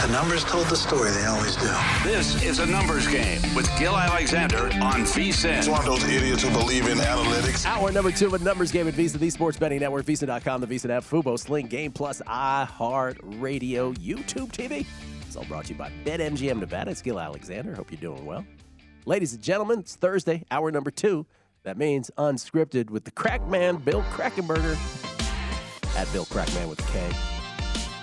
The numbers told the story, they always do. This is a numbers game with Gil Alexander on VSIN. It's one of those idiots who believe in analytics. Hour number two of a numbers game at VSiN, the Sports Betting Network, VSiN.com, the VSiN app, Fubo, Sling, Game Plus, iHeart Radio, YouTube TV. It's all brought to you by BetMGM Nevada. It's Gil Alexander. Hope you're doing well. Ladies and gentlemen, it's Thursday, hour number two. That means unscripted with the crack man, Bill Krackomberger. At Bill Krackman with a K.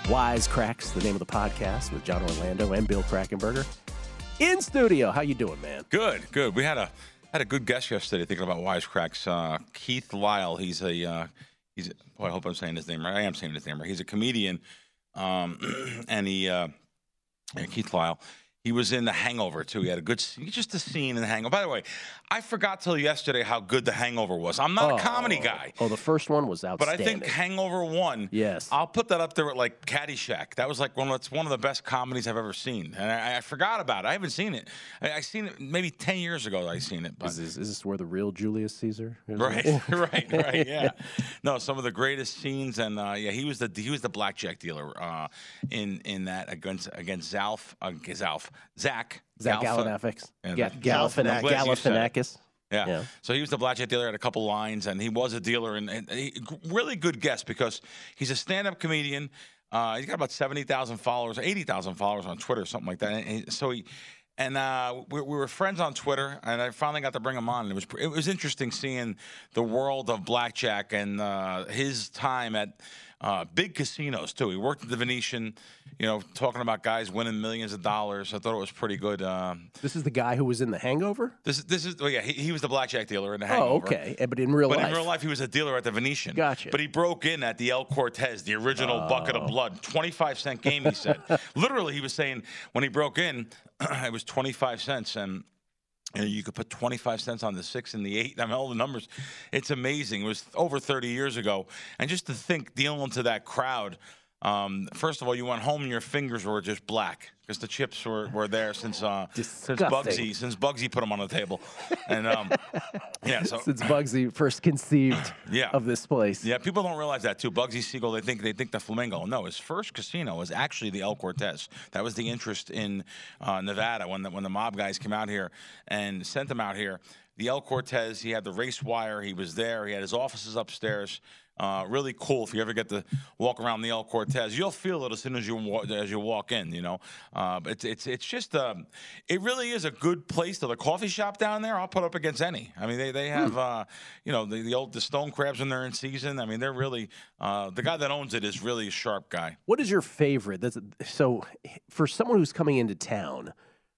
Wise Cracks, the name of the podcast with John Orlando and Bill Krackomberger. In studio. How you doing, man? Good, good. We had a had a good guest yesterday thinking about wisecracks. Uh, Keith Lyle. He's a uh, he's. I hope I'm saying his name right. I am saying his name right. He's a comedian, um, and he uh, Keith Lyle. He was in The Hangover too. He had a good, just a scene in The Hangover. By the way, I forgot till yesterday how good The Hangover was. I'm not Oh. a comedy guy, Oh, the first one was outstanding. but I think Hangover One. Yes. I'll put that up there with like Caddyshack. That was like one. Of, it's one of the best comedies I've ever seen, and I, I forgot about it. I haven't seen it. I, I seen it maybe ten years ago. I seen it, but Is this, is this where the real Julius Caesar? is? Right, right, right. Yeah. No, some of the greatest scenes, and uh, yeah, he was the he was the blackjack dealer uh, in in that against against Zalf, uh, Zalf, Zach, Zach Galifianakis. Yeah, Ga- that- Galifianak- I'm glad you said it. Galifianakis. Yeah. Yeah. So he was the blackjack dealer, had a couple lines, and he was a dealer, and, and he, really good guest because he's a stand-up comedian. Uh, he's got about seventy thousand followers, eighty thousand followers on Twitter, something like that. And he- so he. And uh, we, we were friends on Twitter, and I finally got to bring him on. And it was it was interesting seeing the world of blackjack and uh, his time at uh, big casinos too. He worked at the Venetian, you know, talking about guys winning millions of dollars. I thought it was pretty good. Uh, This is the guy who was in The Hangover? this is this is oh yeah, he, he was the blackjack dealer in the Hangover. Oh, okay. But in real But life. in real life, he was a dealer at the Venetian. Gotcha. But he broke in at the El Cortez, the original bucket Oh. of blood, twenty-five cent game. He said, literally, he was saying when he broke in, it was twenty-five cents, and know, you could put twenty-five cents on the six and the eight. I mean, all the numbers. It's amazing. It was over thirty years ago, and just to think, dealing to that crowd. Um, first of all, you went home and your fingers were just black because the chips were, were there since uh, since Bugsy since Bugsy put them on the table, and um, yeah, so Since Bugsy first conceived Yeah. of this place. yeah, people don't realize that too. Bugsy Siegel, they think they think the Flamingo. No, his first casino was actually the El Cortez. That was the interest in uh, Nevada when the when the mob guys came out here and sent them out here. the El Cortez. He had the race wire. He was there. He had his offices upstairs. Uh, really cool. If you ever get to walk around the El Cortez, you'll feel it as soon as you wa- as you walk in. You know, uh, it's it's it's just um, it really is a good place. To the coffee shop down there, I'll put up against any. I mean, they they have uh, you know the, the old the stone crabs when they're in season. I mean, they're really uh, the guy that owns it is really a sharp guy. What is your favorite? That's so for someone who's coming into town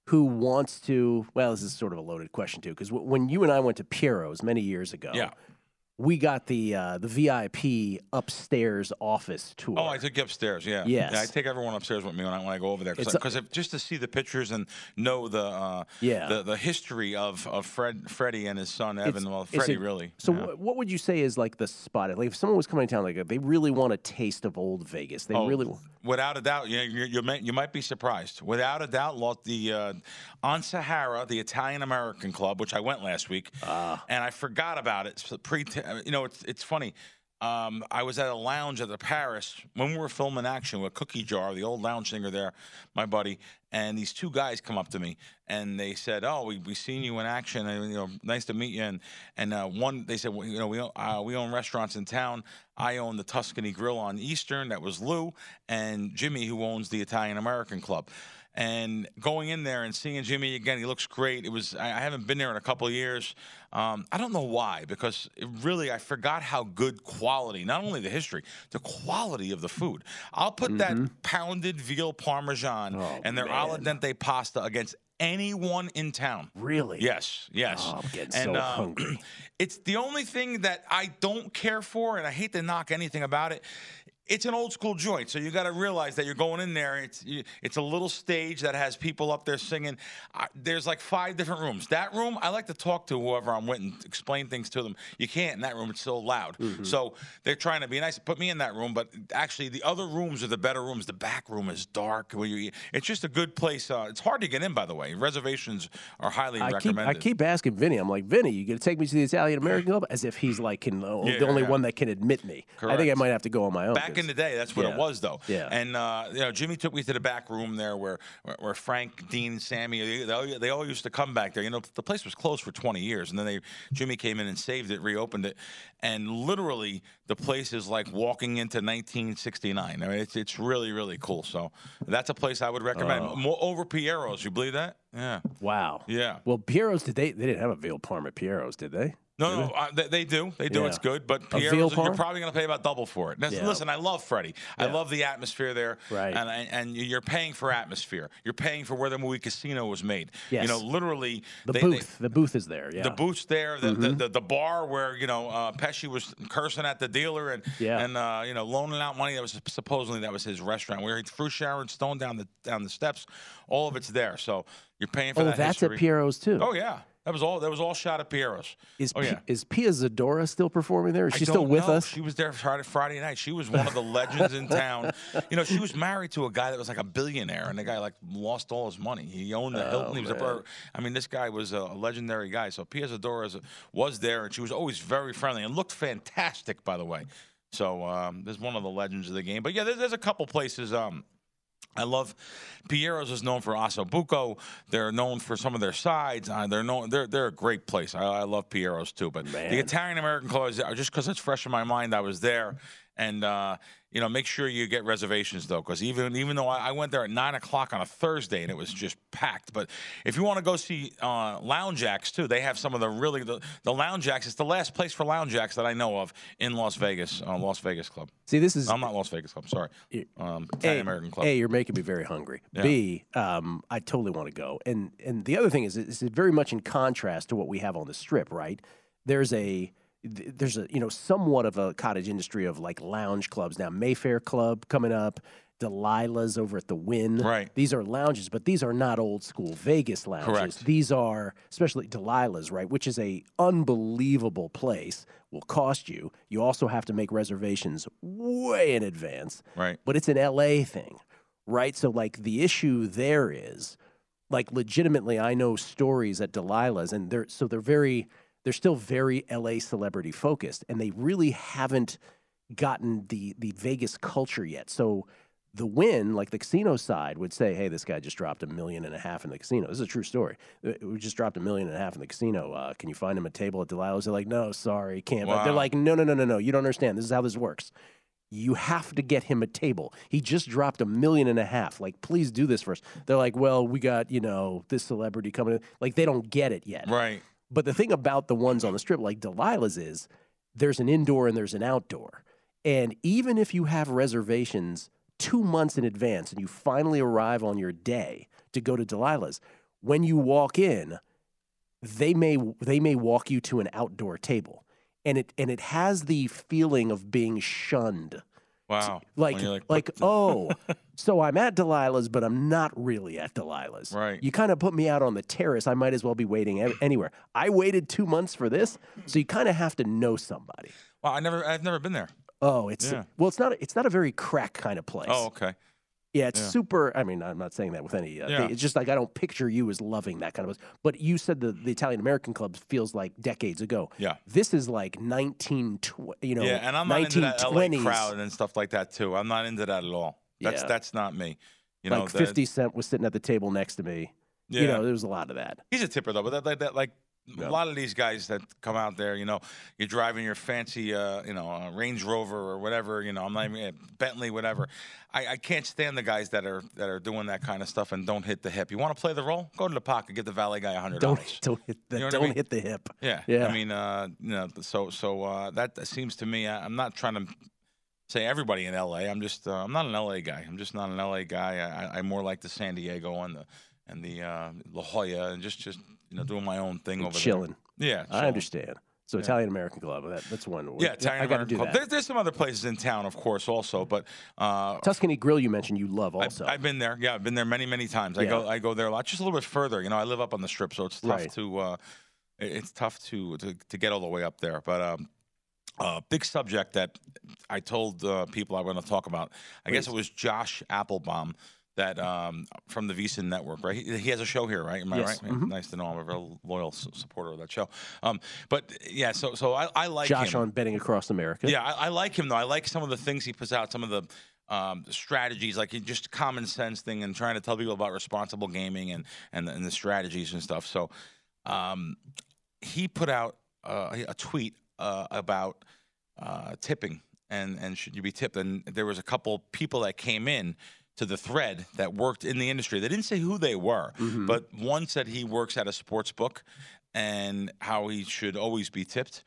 who wants to. Well, this is sort of a loaded question too, because when you and I went to Piero's many years ago, Yeah. We got the uh, the VIP upstairs office tour. Oh, I took you upstairs. Yeah. Yes. Yeah, I take everyone upstairs with me when I when I go over there because just to see the pictures and know the uh, Yeah. the, the history of of Fred Freddie and his son Evan. It's- well, Freddie a- really. So, yeah. wh- what would you say is like the spot? Like, if someone was coming to town, like they really want a taste of old Vegas, they Oh, really. Without a doubt, you, you, you, may, you might be surprised. Without a doubt, lost the uh, on Sahara, the Italian American Club, which I went last week, Ah. and I forgot about it. So pre, you know, it's it's funny. Um, I was at a lounge at the Paris when we were filming action with Cookie Jar, the old lounge singer there, my buddy, and these two guys come up to me and they said, "Oh, we we seen you in action, and you know, nice to meet you." And and uh, one, they said, well, "You know, we uh, we own restaurants in town. I own the Tuscany Grill on Eastern. That was Lou and Jimmy, who owns the Italian American Club." And going in there and seeing Jimmy again, he looks great. It was I haven't been there in a couple of years. Um, I don't know why, because it really I forgot how good quality, not only the history, the quality of the food. I'll put that pounded veal parmesan and their al dente pasta against anyone in town. Really? Yes, yes. Oh, I'm getting and, so um, hungry. It's the only thing that I don't care for, and I hate to knock anything about it. It's an old school joint, so you got to realize that you're going in there. It's you, it's a little stage that has people up there singing. I, there's like five different rooms. That room, I like to talk to whoever I'm with and explain things to them. You can't in that room; it's so loud. Mm-hmm. So they're trying to be nice, put me in that room. But actually, the other rooms are the better rooms. The back room is dark. Where you, it's just a good place. Uh, it's hard to get in, by the way. Reservations are highly I keep, recommended. I keep asking Vinny. I'm like, Vinny, you gonna take me to the Italian American Club? As if he's like can, Yeah, the only yeah. one that can admit me. I think I might have to go on my own. Back in the day, that's what Yeah. it was, though. Yeah. And uh, you know, Jimmy took me to the back room there, where where, where Frank, Dean, Sammy, they, they, all, they all used to come back there. You know, the place was closed for 20 years, and then they Jimmy came in and saved it, reopened it, and literally the place is like walking into 1969. I mean, it's it's really really cool. So that's a place I would recommend. Oh. More over Piero's. You believe that? Yeah. Wow. Yeah. Well, Piero's did they? They didn't have a veal parm at Piero's, did they? No, no, uh, they, they do. They do. Yeah. It's good, but veal you're probably going to pay about double for it. That's- Yeah. Listen, I love Freddie. I love the atmosphere there. Right. And I, and you're paying for atmosphere. You're paying for where the movie Casino was made. Yes. You know, literally The they- they- booth. the booth is there. Yeah. the booth's there, the, the, the, the bar where you know uh, Pesci was cursing at the dealer and Yeah. and uh, you know loaning out money. That was supposedly that was his restaurant where he threw Sharon Stone down the down the steps. All of it's there, so you're paying for oh, that. that's history. at Piero's too. Oh yeah, that was all. That was all shot at Piero's. Is oh yeah. is Pia Zadora still performing there? Is she still with know. us? She was there Friday, Friday night. She was one of the legends in town. You know, she was married to a guy that was like a billionaire, and the guy like lost all his money. He owned the Hilton. He was a, Oh. I mean, this guy was a legendary guy. So Pia Zadora was there, and she was always very friendly and looked fantastic, by the way. So um, there's one of the legends of the game. But yeah, there's, there's a couple places. Um, I love Piero's is known for Ossobuco. They're known for some of their sides. Uh, they're known. They're they're a great place. I, I love Piero's too. But Man. the Italian American is just because it's fresh in my mind. I was there, and uh, you know, make sure you get reservations though, because even even though I, I went there at nine o'clock on a Thursday and it was just packed. But if you want to go see uh, Lounge Acts too, they have some of the really the, the Lounge Acts. It's the last place for Lounge Acts that I know of in Las Vegas, uh, Las Vegas Club. See, this is I'm not Las Vegas Club. Sorry, um, Italian American Club. A, you're making me very hungry. Yeah. B, um, I totally want to go. And and the other thing is, is very much in contrast to what we have on the strip, right? There's a there's a you know somewhat of a cottage industry of like lounge clubs now. Mayfair Club coming up. Delilah's over at the Wynn. Right. These are lounges, but these are not old school Vegas lounges. Correct. These are, especially Delilah's, right, which is a unbelievable place. Will cost you. You also have to make reservations way in advance Right. but it's an LA thing, right? So like the issue there is like legitimately I know stories at Delilah's and they're so they're very they're still very LA celebrity focused and they really haven't gotten the the Vegas culture yet. So the Wynn, like the casino side, would say, "Hey, this guy just dropped a million and a half in the casino." This is a true story. Uh, We just dropped a million and a half in the casino. Uh, can you find him a table at Delilah's? They're like, "No, sorry, can't." But They're like, "No, no, no, no, no. You don't understand. This is how this works. You have to get him a table. He just dropped a million and a half. Like, please do this first. They're like, "Well, we got you know this celebrity coming in." Like, they don't get it yet. Right. But the thing about the ones on the strip, like Delilah's, is there's an indoor and there's an outdoor. And even if you have reservations two months in advance and you finally arrive on your day to go to Delilah's, when you walk in, they may they may walk you to an outdoor table. And it and it has the feeling of being shunned. Wow. Like like, oh, so I'm at Delilah's, but I'm not really at Delilah's. Right. You kind of put me out on the terrace. I might as well be waiting anywhere. I waited two months for this, so you kind of have to know somebody. Wow, I never, I've never been there. Oh, it's Yeah. well, it's not. It's not a very crack kind of place. Oh, okay. Yeah, it's yeah. super. I mean, I'm not saying that with any. Uh, Yeah. It's just like I don't picture you as loving that kind of. But you said the the Italian American club feels like decades ago. Yeah. This is like 1920. You know, yeah, and I'm not into that LA 1920s. crowd and stuff like that too. I'm not into that at all. That's Yeah. that's not me. You know, like that- 50 Cent was sitting at the table next to me. Yeah. You know, there was a lot of that. He's a tipper though, but that, that, that like a lot of these guys that come out there, you know, you're driving your fancy, uh, you know, uh, Range Rover or whatever, you know, I'm not even Bentley, whatever. I, I can't stand the guys that are that are doing that kind of stuff and don't hit the hip. You want to play the role? Go to the pocket, give the valet guy a hundred Don't dollars. don't hit the, You know don't mean? hit the hip. Yeah, Yeah. I mean, uh, you know, so so uh, that, that seems to me. I, I'm not trying to say everybody in LA. I'm just uh, I'm not an LA guy. I'm just not an LA guy. I, I, I more like the San Diego and the and the uh, La Jolla and just just you know doing my own thing over chilling. there. Yeah, I understand. So Italian American club. That, that's one. Yeah, Italian I American Club. There, there's some other places in town, of course, also, but uh, Tuscany Grill you mentioned you love also. I've been there. Yeah, I've been there many, many times. I go, I go there a lot, just a little bit further. You know, I live up on the strip, so it's tough Right. to, uh, it's tough to, to to get all the way up there. But um, uh, big subject that I told uh, people I want to talk about. I guess it was Josh Applebaum that um, from the VSiN Network, right? He, he has a show here, right? Am I Yes. right? Yeah, Nice to know. I'm a very loyal s- supporter of that show. Um, but yeah, so so I, I like Josh him. on betting across America. Yeah, I, I like him though. I like some of the things he puts out, some of the um, strategies, like just common sense thing, and trying to tell people about responsible gaming and and, the- and the strategies and stuff. So um, he put out uh, a tweet uh, about uh, tipping and and should you be tipped? And there was a couple people that came in to the thread that worked in the industry. They didn't say who they were, Mm-hmm. but one said he works at a sports book and how he should always be tipped.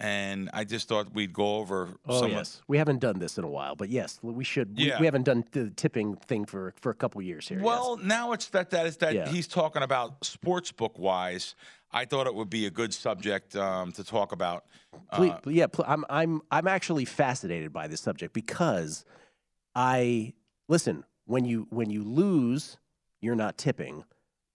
And I just thought we'd go over Oh some yes, we haven't done this in a while, but yes, we should. We, Yeah. we haven't done the tipping thing for for a couple years here. yes. Well, now it's that that is that Yeah. he's talking about sports book wise. I thought it would be a good subject um, to talk about. Please, Uh, yeah, pl- I'm I'm I'm actually fascinated by this subject because I listen when you when you lose, you're not tipping,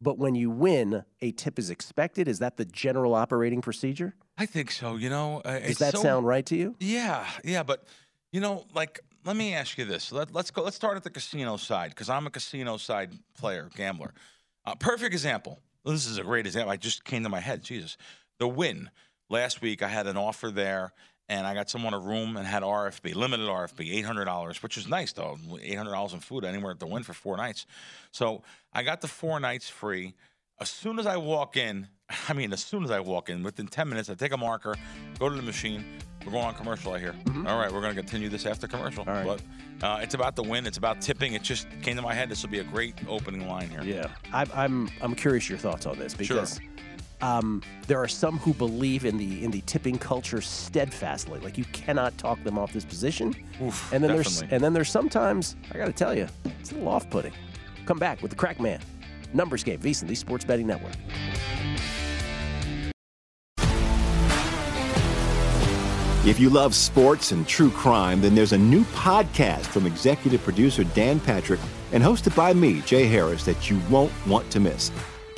but when you win, a tip is expected. Is that the general operating procedure? I think so. You know, uh, Does that so- sound right to you? Yeah, yeah, but you know, like, let me ask you this. Let, let's go. Let's start at the casino side because I'm a casino side player, gambler. Uh, perfect example. This is a great example. I just came to my head. Jesus, the win last week. I had an offer there, and I got someone a room and had RFB, limited RFB, eight hundred dollars, which is nice though. Eight hundred dollars in food anywhere at the Wynn for four nights. So I got the four nights free. As soon as I walk in, I mean, as soon as I walk in, within 10 minutes, I take a marker, go to the machine. We're going on commercial, I hear. All right, we're going to continue this after commercial. Mm-hmm. All right. But uh, it's about the Wynn. It's about tipping. It just came to my head. This will be a great opening line here. Yeah, I'm I'm I'm curious your thoughts on this because um, there are some who believe in the in the tipping culture steadfastly. Like you cannot talk them off this position. Oof, and then there's definitely. and then there's sometimes I got to tell you, it's a little off-putting. Come back with the Crack Man, Numbers Game, VSiN, the Sports Betting Network. If you love sports and true crime, then there's a new podcast from executive producer Dan Patrick and hosted by me, Jay Harris, that you won't want to miss.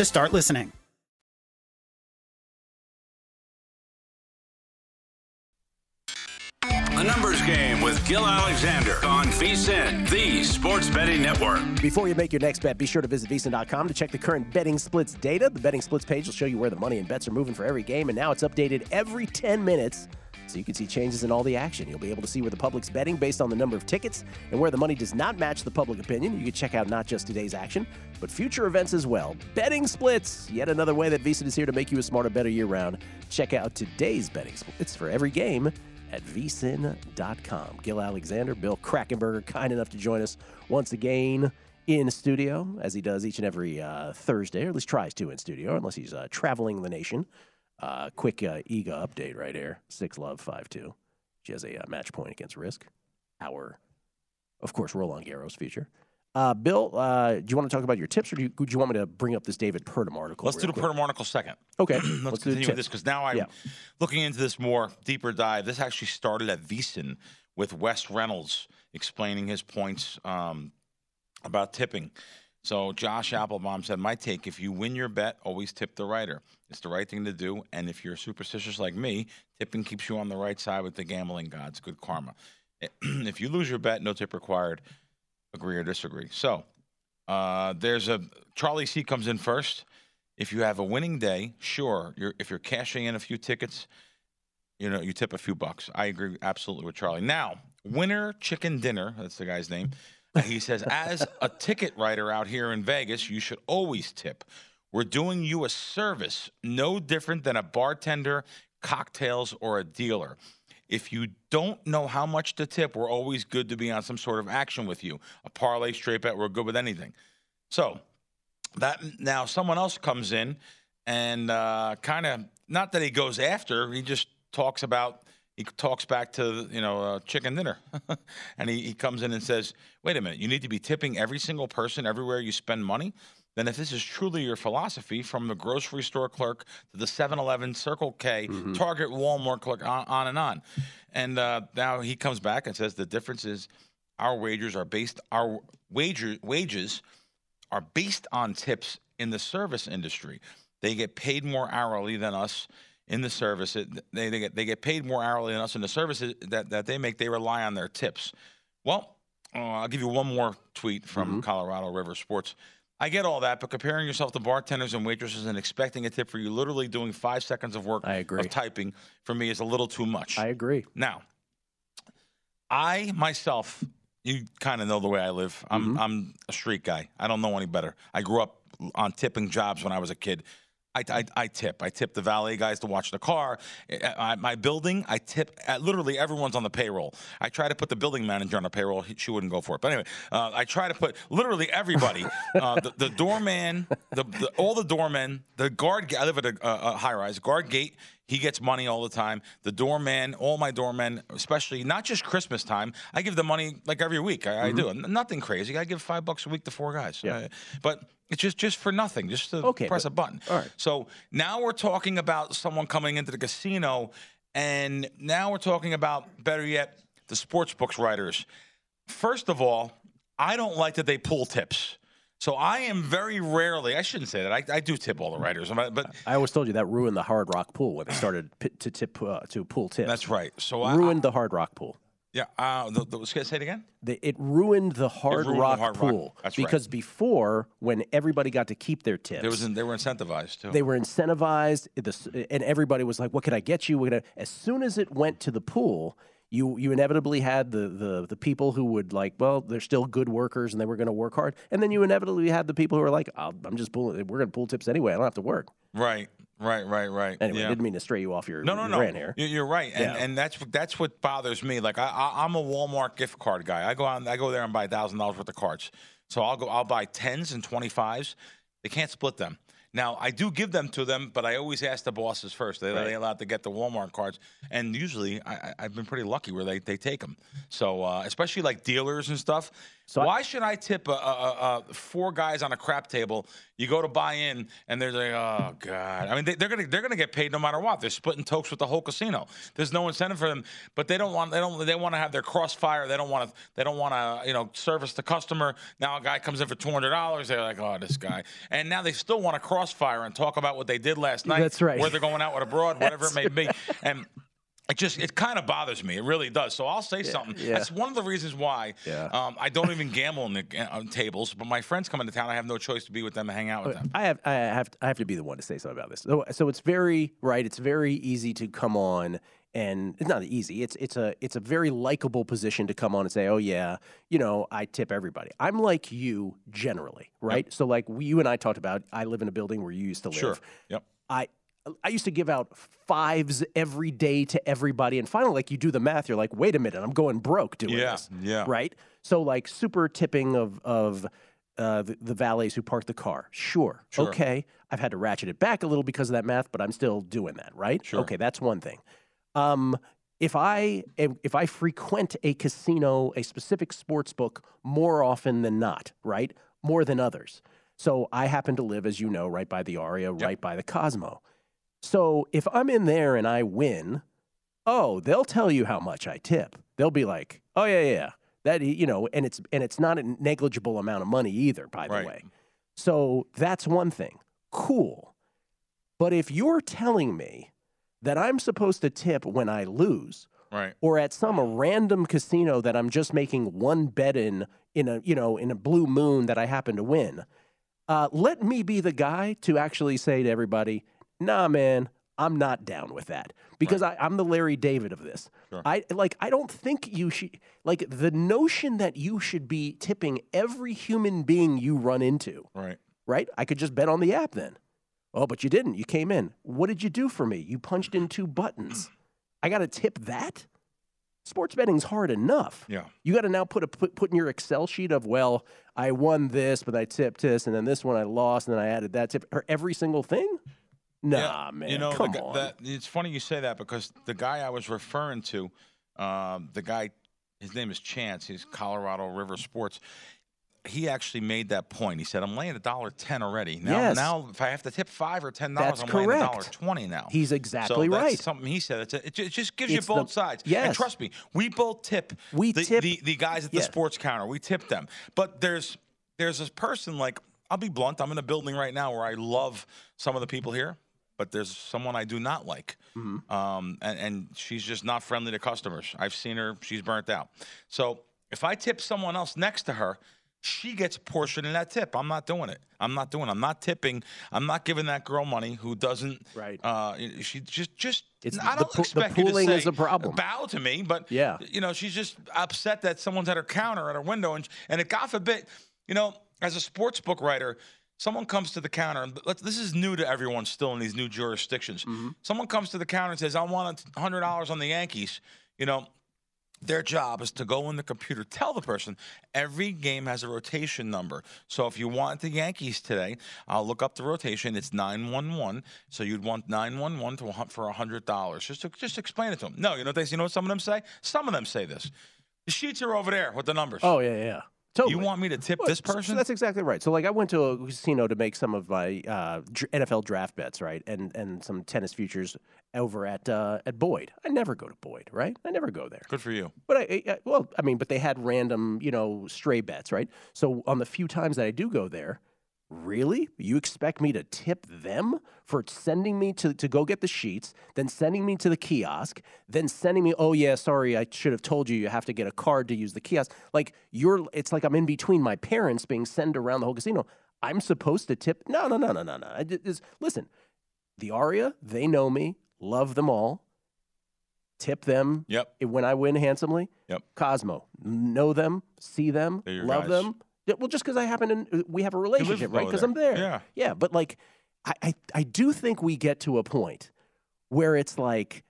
to start listening. A numbers game with Gil Alexander on VSIN, the sports betting network. Before you make your next bet, be sure to visit VSiN.com to check the current betting splits data. The betting splits page will show you where the money and bets are moving for every game, and now it's updated every 10 minutes. So you can see changes in all the action. You'll be able to see where the public's betting based on the number of tickets and where the money does not match the public opinion. You can check out not just today's action, but future events as well. Betting splits, yet another way that VSiN is here to make you a smarter, better year round. Check out today's betting splits for every game at vsin.com. Gil Alexander, Bill Krackomberger, kind enough to join us once again in studio, as he does each and every uh, Thursday, or at least tries to in studio, unless he's uh, traveling the nation. Uh, quick uh, Iga update right here. Six Love 5 2. She has a uh, match point against Risk. Our, of course, Roland Garros feature. Uh, Bill, uh, do you want to talk about your tips, or do you, do you want me to bring up this David Purdum article? Let's do the quick? Purdum article second. Okay, let's, let's continue with this because now I'm Yeah. looking into this more deeper dive. This actually started at VSiN with Wes Reynolds explaining his points um, about tipping. So Josh Applebaum said, "My take: If you win your bet, always tip the writer. It's the right thing to do. And if you're superstitious like me, tipping keeps you on the right side with the gambling gods. Good karma. if you lose your bet, no tip required. Agree or disagree. So uh, there's a Charlie C comes in first. If you have a winning day, sure. You're, if you're cashing in a few tickets, you know you tip a few bucks. I agree absolutely with Charlie. Now, winner chicken dinner. That's the guy's name. He says, as a ticket writer out here in Vegas, you should always tip. We're doing you a service, no different than a bartender, cocktails, or a dealer. If you don't know how much to tip, we're always good to be on some sort of action with you. A parlay, straight bet, we're good with anything. So that now someone else comes in and uh, kind of not that he goes after, he just talks about he talks back to you know uh, chicken dinner, and he, he comes in and says, "Wait a minute, you need to be tipping every single person everywhere you spend money." Then, if this is truly your philosophy, from the grocery store clerk to the 7-Eleven, Circle K, Target, Walmart clerk, on, on and on, and uh, now he comes back and says the difference is our wagers are based our wager wages are based on tips in the service industry. They get paid more hourly than us in the service. It, they, they get they get paid more hourly than us in the services that, that they make. They rely on their tips. Well, uh, I'll give you one more tweet from Colorado River Sports. I get all that, but comparing yourself to bartenders and waitresses and expecting a tip for you literally doing five seconds of work I agree. of typing for me is a little too much. I agree. Now, I myself, you kind of know the way I live. I'm Mm-hmm. I'm a street guy. I don't know any better. I grew up on tipping jobs when I was a kid. I, I, I tip. I tip the valet guys to watch the car. At my building, I tip. At literally, everyone's on the payroll. I try to put the building manager on the payroll. She wouldn't go for it. But anyway, uh, I try to put literally everybody. uh, the, the doorman, the, the all the doormen, the guard. I live at a, a, a high rise. Guard gate. He gets money all the time. The doorman, all my doormen, especially not just Christmas time. I give them money like every week. I, I do. Nothing crazy. I give five bucks a week to four guys. Uh, but it's just just for nothing, just to Okay, press but- a button. all right. So now we're talking about someone coming into the casino, and now we're talking about better yet, the sports books writers. First of all, I don't like that they pull tips. So I am very rarely. I shouldn't say that. I, I do tip all the writers, but I always told you that ruined the Hard Rock pool when they started p- to tip uh, to pool tips. that's right. So I, ruined the Hard Rock pool. Yeah. Uh, the, the, say it again. They, it ruined the Hard ruined the Rock Hard Rock. pool That's right. because before, when everybody got to keep their tips, There was they were incentivized too. they were incentivized, and everybody was like, "What can I get you?" I-" As soon as it went to the pool, you you inevitably had the the the people who would like, well, they're still good workers and they were going to work hard, and then you inevitably had the people who were like, "I'll- "I'm just pulling. We're going to pull tips anyway. I don't have to work." right, right, right, right. Anyway, yeah. I didn't mean to stray you off your No, no, your no. rant here. You- You're right, and Yeah. and that's what- that's what bothers me. Like I, I I'm a Walmart gift card guy. I go on, I go there and buy thousand dollars worth of cards. So I'll go, I'll buy tens and twenty fives. They can't split them. Now I do give them to them, but I always ask the bosses first. They, Right. they allowed to get the Walmart cards, and usually I, I- I've been pretty lucky where they, they take them. So uh, especially like dealers and stuff. So why should I tip a, a, a, a four guys on a crap table? You go to buy in, and they're like, oh god. I mean, they, they're gonna they're gonna get paid no matter what. They're splitting tokes with the whole casino. There's no incentive for them, but they don't want they don't they want to have their crossfire. They don't want to they don't want to you know service the customer. Now a guy comes in for two hundred dollars. They're like, oh, this guy, and now they still want to crossfire and talk about what they did last night. That's right. Where they're going out with abroad, whatever it may be, and. It just it kind of bothers me. It really does. So I'll say something. yeah. That's one of the reasons why Yeah. um, I don't even gamble on the on tables. But my friends come into town. I have no choice to be with them and hang out with them. I have I have I have to be the one to say something about this. So, so it's very right. It's very easy to come on, and it's not easy. It's it's a it's a very likable position to come on and say, oh yeah, you know, I tip everybody. I'm like you generally, right? So like we, you and I talked about. I live in a building where you used to live. Sure. Yep. I I used to give out fives every day to everybody, and finally, like you do the math, you're like, wait a minute, I'm going broke doing Yeah, this. yeah. Right. So like super tipping of of uh, the, the valets who park the car. Sure. Sure. Okay. I've had to ratchet it back a little because of that math, but I'm still doing that. Right. Sure. Okay, that's one thing. Um, if I if I frequent a casino, a specific sports book more often than not, right, more than others. So I happen to live, as you know, right by the Aria, right by the Cosmo. So if I'm in there and I win, oh, they'll tell you how much I tip. They'll be like, oh yeah, yeah, yeah. that you know, and it's and it's not a negligible amount of money either, by the Right. way. So that's one thing. Cool. But if you're telling me that I'm supposed to tip when I lose, Right. or at some random casino that I'm just making one bet in in a you know in a blue moon that I happen to win. Uh, let me be the guy to actually say to everybody, "Nah, man, I'm not down with that," because I, I'm the Larry David of this. Sure. I like. I don't think you should like the notion that you should be tipping every human being you run into. Right. Right? I could just bet on the app then. Oh, but you didn't. You came in. What did you do for me? You punched in two buttons. I got to tip that? Sports betting's hard enough. Yeah. You got to now put a put, put in your Excel sheet of well, I won this, but I tipped this, and then this one I lost, and then I added that tip for every single thing. Nah, man, You know, come the, on. that- it's funny you say that because the guy I was referring to, um, the guy, his name is Chance. He's Colorado River Sports. He actually made that point. He said, "I'm laying a dollar ten already. Now, Yes. now if I have to tip five or ten dollars, I'm laying a dollar correct. twenty now." He's so exactly that's right. Something he said. It's a, it, it just gives It's you the- both sides. yes. And trust me, we both tip. We the, tip- the, the guys at the Yeah. sports counter. We tip them. But there's there's this person like I'll be blunt. I'm in a building right now where I love some of the people here, but there's someone I do not like, Mm-hmm. um, and, and she's just not friendly to customers. I've seen her; she's burnt out. So if I tip someone else next to her. She gets a portion of that tip. I'm not doing it. I'm not doing. it. I'm not tipping. I'm not giving that girl money who doesn't. Right. Uh, she just just. It's- I don't the expect you to pooling say, is a problem. Bow to me, but Yeah. you know, she's just upset that someone's at her counter at her window, and and it God forbid, you know, as a sports book writer, someone comes to the counter, and let's, this is new to everyone still in these new jurisdictions. Mm-hmm. Someone comes to the counter and says, "I want hundred dollars on the Yankees," you know. Their job is to go in the computer, tell the person every game has a rotation number. So if you want the Yankees today, I'll look up the rotation. It's nine one one. So you'd want nine one one to hunt for hundred dollars. Just to, just explain it to them. No, you know what they you know what some of them say? Some of them say this. The sheets are over there with the numbers. oh yeah, yeah. Totally. You want me to tip Well, this so- so person? that's exactly right. So, like, I went to a casino to make some of my uh, NFL draft bets, right, and and some tennis futures over at uh, at Boyd. I never go to Boyd, right? I never go there. Good for you. But I, I well, I mean, but they had random, you know, stray bets, right? So on the few times that I do go there, really, you expect me to tip them for sending me to to go get the sheets, then sending me to the kiosk, then sending me, oh yeah, sorry, I should have told you you have to get a card to use the kiosk. Like you're, it's like I'm in between my parents being sent around the whole casino. I'm supposed to tip? No, no, no, no, no, no. I did. Listen, the Aria, they know me, love them all. Tip them. Yep. When I win handsomely. Yep. Cosmo, know them, see them, love guys. them. Well, just because I happen to, uh, we have a relationship, right? Because. I'm there. Yeah. Yeah. But like, I, I, I do think we get to a point where it's like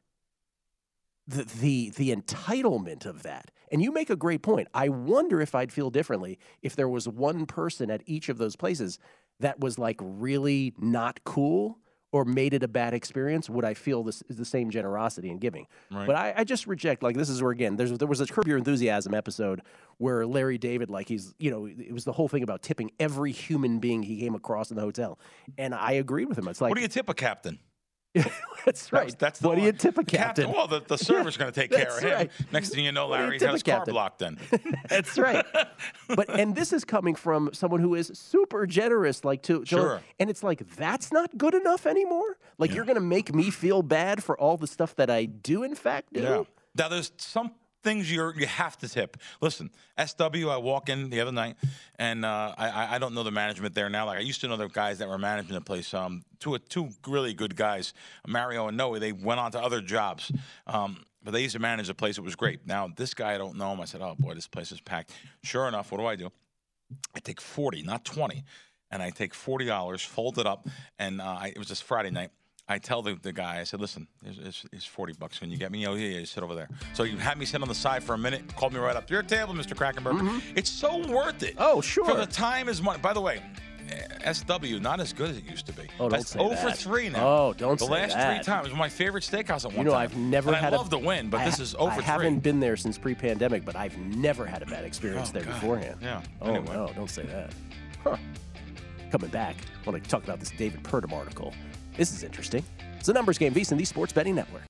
the, the, the entitlement of that. And you make a great point. I wonder if I'd feel differently if there was one person at each of those places that was like really not cool or made it a bad experience, would I feel this is the same generosity in giving? Right. But I, I just reject like this is where again there's there was a Curb Your Enthusiasm episode where Larry David like he's you know it was the whole thing about tipping every human being he came across in the hotel, and I agreed with him. It's like what do you tip a captain? that's right. That's the what do you one. tip a The captain- captain? Well, the, the server's going to take care of That's him. right. Next thing you know, What do you Larry tip a has car captain? blocked then. That's right. but and this is coming from someone who is super generous, like to, to- Sure. and it's like that's not good enough anymore. Like you're gonna make me feel bad for all the stuff that I do, in fact, do. Yeah. Now there's some things you're you have to tip. Listen, SW, I walk in the other night, and uh, I I- don't know the management there now. Like I used to know the guys that were managing the place. Um, two two really good guys, Mario and Noe. They went on to other jobs. Um. But they used to manage the place. It was great. Now this guy, I don't know him. I said, "Oh boy, this place is packed." Sure enough, what do I do? I take forty, not twenty, and I take forty dollars, fold it up, and uh, I, it was just Friday night. I tell the, the guy, I said, "Listen, it's, here's, here's forty bucks. Can you get me? Oh yeah, yeah, you sit over there." So you had me sit on the side for a minute, called me right up to your table, Mister Krackenberg. It's so worth it. Mm-hmm. Oh sure. For the time is money. By the way. SW not as good as it used to be. Oh, don't That's say 0 for 3 now. Oh, don't The say that. The last three times was my favorite steakhouse at You know, time. I've never and had I love the Wynn, but I this is 0 I for 3. haven't been there since pre-pandemic, but I've never had a bad experience Oh, there God. beforehand. Yeah. Oh Anyway. no, don't say that. Huh. Coming back, I want to talk about this David Purdum article. This is interesting. It's a numbers game, VSiN, the Sports Betting Network.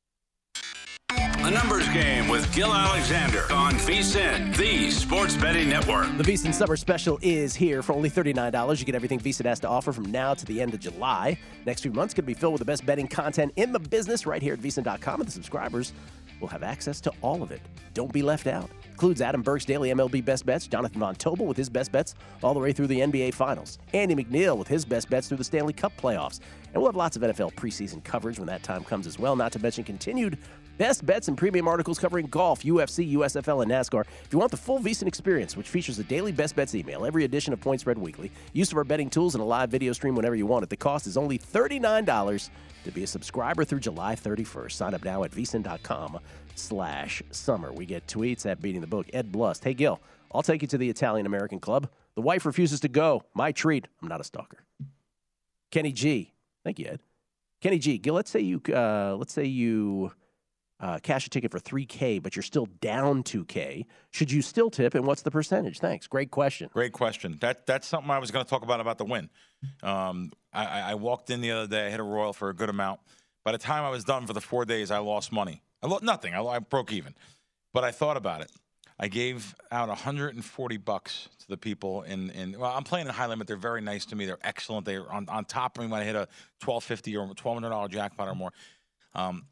The numbers game with Gil Alexander on VSiN, the sports betting network. The VSiN Summer Special is here for only $39. You get everything VSiN has to offer from now to the end of July. Next few months could be filled with the best betting content in the business right here at VSiN.com, and the subscribers will have access to all of it. Don't be left out. Includes Adam Burke's daily MLB best bets, Jonathan Von Tobel with his best bets all the way through the NBA Finals, Andy McNeil with his best bets through the Stanley Cup playoffs. And we'll have lots of NFL preseason coverage when that time comes as well, not to mention continued best bets and premium articles covering golf, UFC, USFL, and NASCAR. If you want the full VSiN experience, which features a daily best bets email, every edition of Point Spread Weekly, use of our betting tools, and a live video stream whenever you want it, the cost is only $39 to be a subscriber through July 31st. Sign up now at vsin.com slash summer. We get tweets at Beating the Book. Ed Blust. Hey, Gil, I'll take you to the Italian American Club. The wife refuses to go. My treat. I'm not a stalker. Kenny G. Thank you, Ed. Kenny G. Gil, let's say you uh, let's say you uh, cash a ticket for 3K, but you're still down 2K. Should you still tip, and what's the percentage? Thanks. Great question. Great question. That that's something I was going to talk about about the Wynn. Um, I, I I walked in the other day. I hit a royal for a good amount. By the time I was done for the four days, I lost money. I lost nothing. I, I broke even. But I thought about it. I gave out 140 bucks to the people in in. Well, I'm playing in high limit. They're very nice to me. They're excellent. They're on on top of me when I hit a 1250 or 1200 dollar jackpot or more. Um,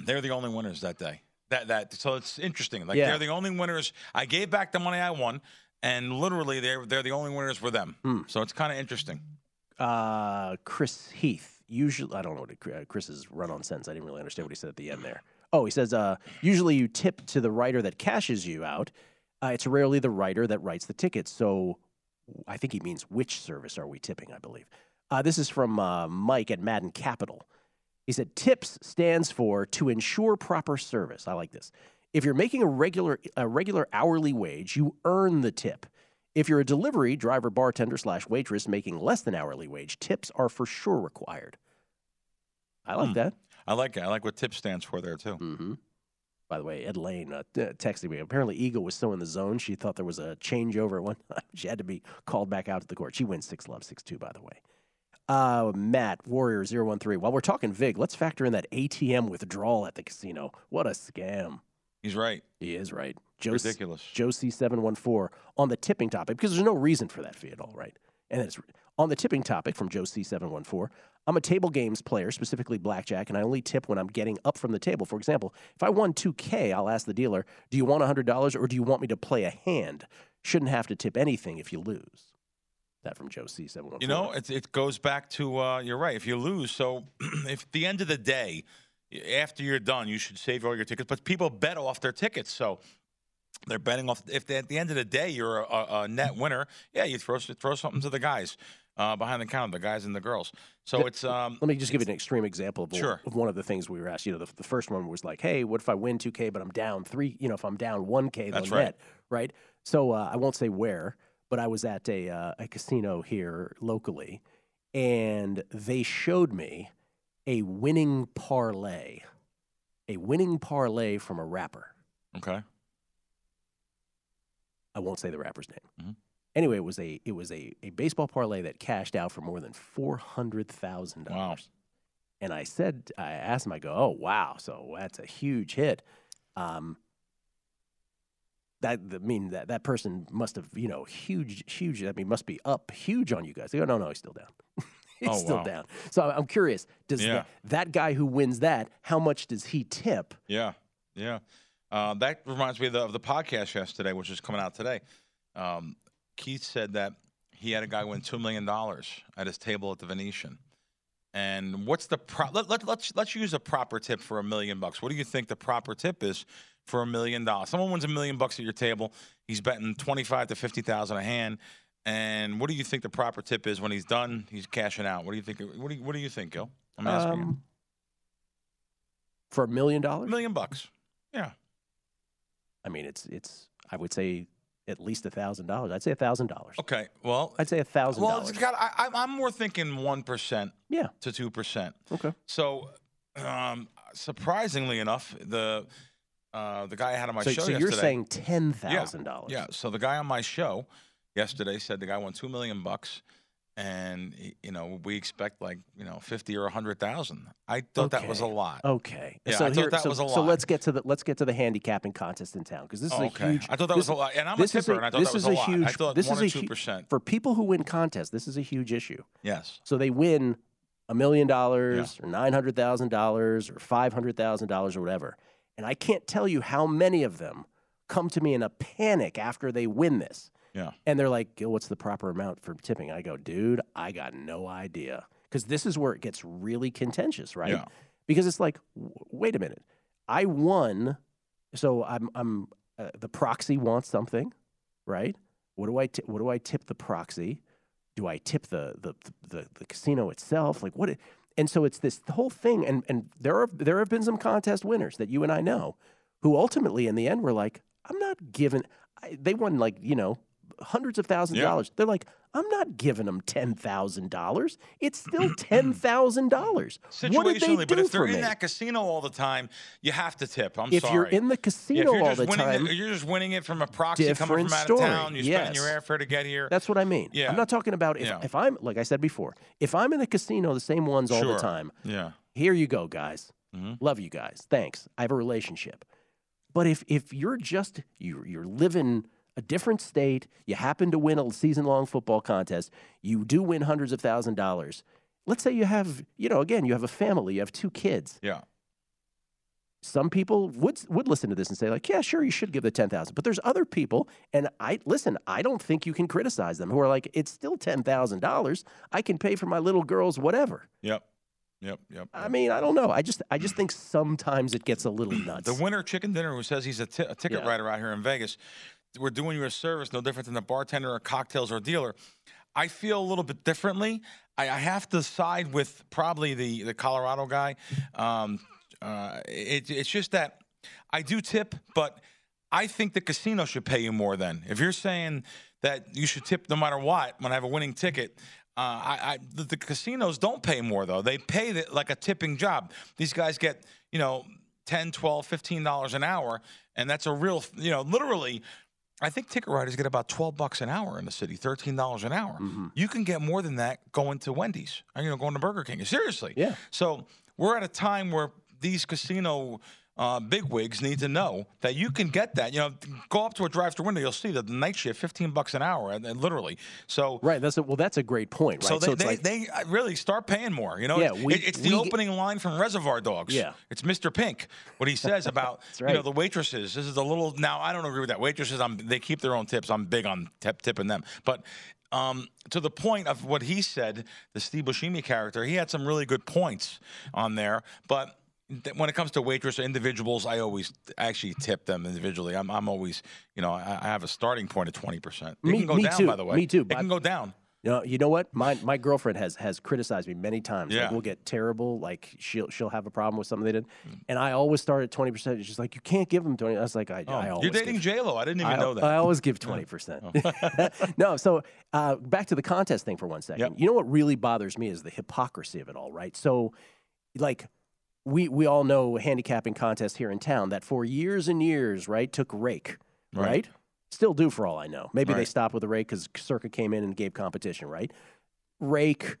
they're the only winners that day. That that so it's interesting. Like Yeah. they're the only winners. I gave back the money I won, and literally they're they're the only winners for them. Hmm. So it's kind of interesting. Uh, Chris Heath. Usually, I don't know what it- uh, Chris's run on sentence. I didn't really understand what he said at the end there. Oh, he says, uh, usually you tip to the writer that cashes you out. Uh, it's rarely the writer that writes the tickets. So I think he means which service are we tipping, I believe. Uh, this is from uh, Mike at Madden Capital. He said, TIPS stands for to ensure proper service. I like this. If you're making a regular, a regular hourly wage, you earn the tip. If you're a delivery driver, bartender slash waitress making less than hourly wage, tips are for sure required. I like Hmm. that. I like it. I like what tip stands for there too. Mm-hmm. By the way, Ed Lane uh, texted me. Apparently, Iga was still in the zone, she thought there was a changeover at one time. She had to be called back out to the court. She wins 6 love, 6 2, by the way. Uh, Matt, Warrior 013. While we're talking VIG, let's factor in that ATM withdrawal at the casino. What a scam. He's right. He is right. Joe, Ridiculous. Joe C714 on the tipping topic, because there's no reason for that fee at all, right? And it's on the tipping topic from Joe C714. I'm a table games player, specifically blackjack, and I only tip when I'm getting up from the table. For example, if I won 2K, I'll ask the dealer, Do you want $100 or do you want me to play a hand? Shouldn't have to tip anything if you lose. That from Joe C714. You know, it, it goes back to uh, you're right. If you lose, so if the end of the day, after you're done, you should save all your tickets. But people bet off their tickets, so they're betting off. If they, at the end of the day you're a, a net winner, yeah, you throw throw something to the guys uh, behind the counter, the guys and the girls. So Th- it's um, Let me just give you an extreme example of, one- Sure. of one of the things we were asked. You know, the, the first one was like, "Hey, what if I win 2K but I'm down three? You know, if I'm down 1K, That's then right. net, right?" So uh, I won't say where, but I was at a uh, a casino here locally, and they showed me a winning parlay, a winning parlay from a rapper. Okay. I won't say the rapper's name. Mm-hmm. Anyway, it was a it was a, a baseball parlay that cashed out for more than four hundred thousand dollars. And I said, I asked him, I go, oh wow, so that's a huge hit. Um, that I mean that that person must have you know huge huge. I mean must be up huge on you guys. They go, no no, he's still down. he's Oh, still wow. down. So I'm curious, does Yeah. that, that guy who wins that, how much does he tip? Yeah, yeah. Uh, that reminds me of the, of the podcast yesterday, which is coming out today. Um, Keith said that he had a guy win two million dollars at his table at the Venetian. And what's the pro- let, let, let's let's use a proper tip for a million bucks. What do you think the proper tip is for a million dollars? Someone wins a million bucks at your table. He's betting twenty five to fifty thousand a hand. And what do you think the proper tip is when he's done? He's cashing out. What do you think? What do you, what do you think, Gil? I'm asking you. Um, for a million dollars? A million bucks. Yeah. I mean, it's it's. I would say at least a thousand dollars. I'd say a thousand dollars. Okay. Well, I'd say a thousand Well, dollars. it's got. I, I'm- I'm more thinking one percent. Yeah. To two percent. Okay. So, um, surprisingly enough, the uh, the guy I had on my So- show so you're yesterday. saying $10,000. Yeah. yeah. So the guy on my show yesterday said the guy won two million bucks, and you know we expect like you know fifty or a hundred thousand. I thought that was a lot. Okay. Yeah, so I thought that so, was a So let's get to the let's get to the handicapping contest in town because this is Okay. a huge. I thought that this- was a lot, and I'm a this is and I thought that was is a lot. I huge. thought this one is or a 2%. for people who win contests. This is a huge issue. Yes. So they win a million dollars or nine hundred thousand dollars or five hundred thousand dollars or whatever, and I can't tell you how many of them come to me in a panic after they win this. Yeah. And they're like, "Gil, what's the proper amount for tipping? I go, dude, I got no idea. Because this is where it gets really contentious, right? Yeah. Because it's like, w- wait a minute. I won. So I'm, I'm uh, the proxy wants something, right? What do I, what do I tip the proxy? Do I tip the, the, the, the casino itself? Like what? it- And so it's this whole thing. And, and there are, there have been some contest winners that you and I know who ultimately in the end were like, I'm not giving, I, they won like, you know, hundreds of thousands Yeah. of dollars. They're like, I'm not giving them ten thousand dollars. It's still ten thousand dollars. What did they Situationally, do but if they're me? in that casino all the time, you have to tip. I'm If sorry. you're in the Yeah, if casino you're all just the winning time, you're just winning it from a proxy coming from out story. of town. You're spending your airfare to get here. That's what I mean. Yeah. I'm not talking about if, Yeah. if I'm like I said before, if I'm in the casino, the same ones all the time. Yeah. Here you go, guys. Mm-hmm. Love you guys. Thanks. I have a relationship. But if if you're just you you're living a different state, you happen to win a season long football contest, you do win hundreds of thousand dollars. Let's say you have, you know, again, you have a family, you have two kids. Yeah. Some people would would listen to this and say like, yeah, sure, you should give the ten thousand. But there's other people, and I listen. I don't think you can criticize them who are like, it's still ten thousand dollars. I can pay for my little girls whatever. Yep. Yep. Yep. I mean, I don't know. I just I just think sometimes it gets a little nuts. The winner chicken dinner who says he's a, ticket Yeah. writer out here in Vegas. We're doing you a service no different than a bartender or cocktails or dealer. I feel a little bit differently. I, I have to side with probably the the Colorado guy. Um, uh, it, it's just that I do tip, but I think the casino should pay you more. Then, if you're saying that you should tip no matter what when I have a winning ticket. Uh, I, I the, the casinos don't pay more though. They pay the, like a tipping job. These guys get you know 10 12 15 dollars an hour and that's a real you know literally i think ticket writers get about 12 bucks an hour in the city 13 dollars an hour. Mm-hmm. You can get more than that going to wendy's or, you know going to burger king seriously. Yeah. so we're at a time where these casino uh, bigwigs need to know that you can get that. You know, go up to a drive-through window, you'll see that the night shift, fifteen bucks an hour, and, and literally. So right, that's a, well, that's a great point, right? so they, it's they, like, they uh, really start paying more. You know, Yeah, we- it- it's the we- opening line from Reservoir Dogs. Yeah. it's Mr. Pink. What he says about you know the waitresses. This is a little. Now I don't agree with that. Waitresses, I'm, they keep their own tips. I'm big on tip, tipping them, but. Um, to the point of what he said, the Steve Buscemi character, he had some really good points on there. But when it comes to waitress or individuals, I always actually tip them individually. I'm, I'm always, you know, I, I have a starting point of twenty percent. It Me- can go me down, too. by the way. Me too, It but- can go down. You know, you know what? My my girlfriend has has criticized me many times. Like, Yeah. we'll get terrible. Like she'll she'll have a problem with something they did, and I always start at twenty percent. She's like, you can't give them twenty. I was like, I, Oh, I always you're dating give- J Lo. I didn't even I, know that. I always give twenty percent. no, so uh, back to the contest thing for one second. Yep. You know what really bothers me is the hypocrisy of it all. Right? So, like. We, we all know a handicapping contest here in town that for years and years, right, took rake, Right. right? Still do for all I know. Maybe they stopped with the rake because Circa came in and gave competition, right? Rake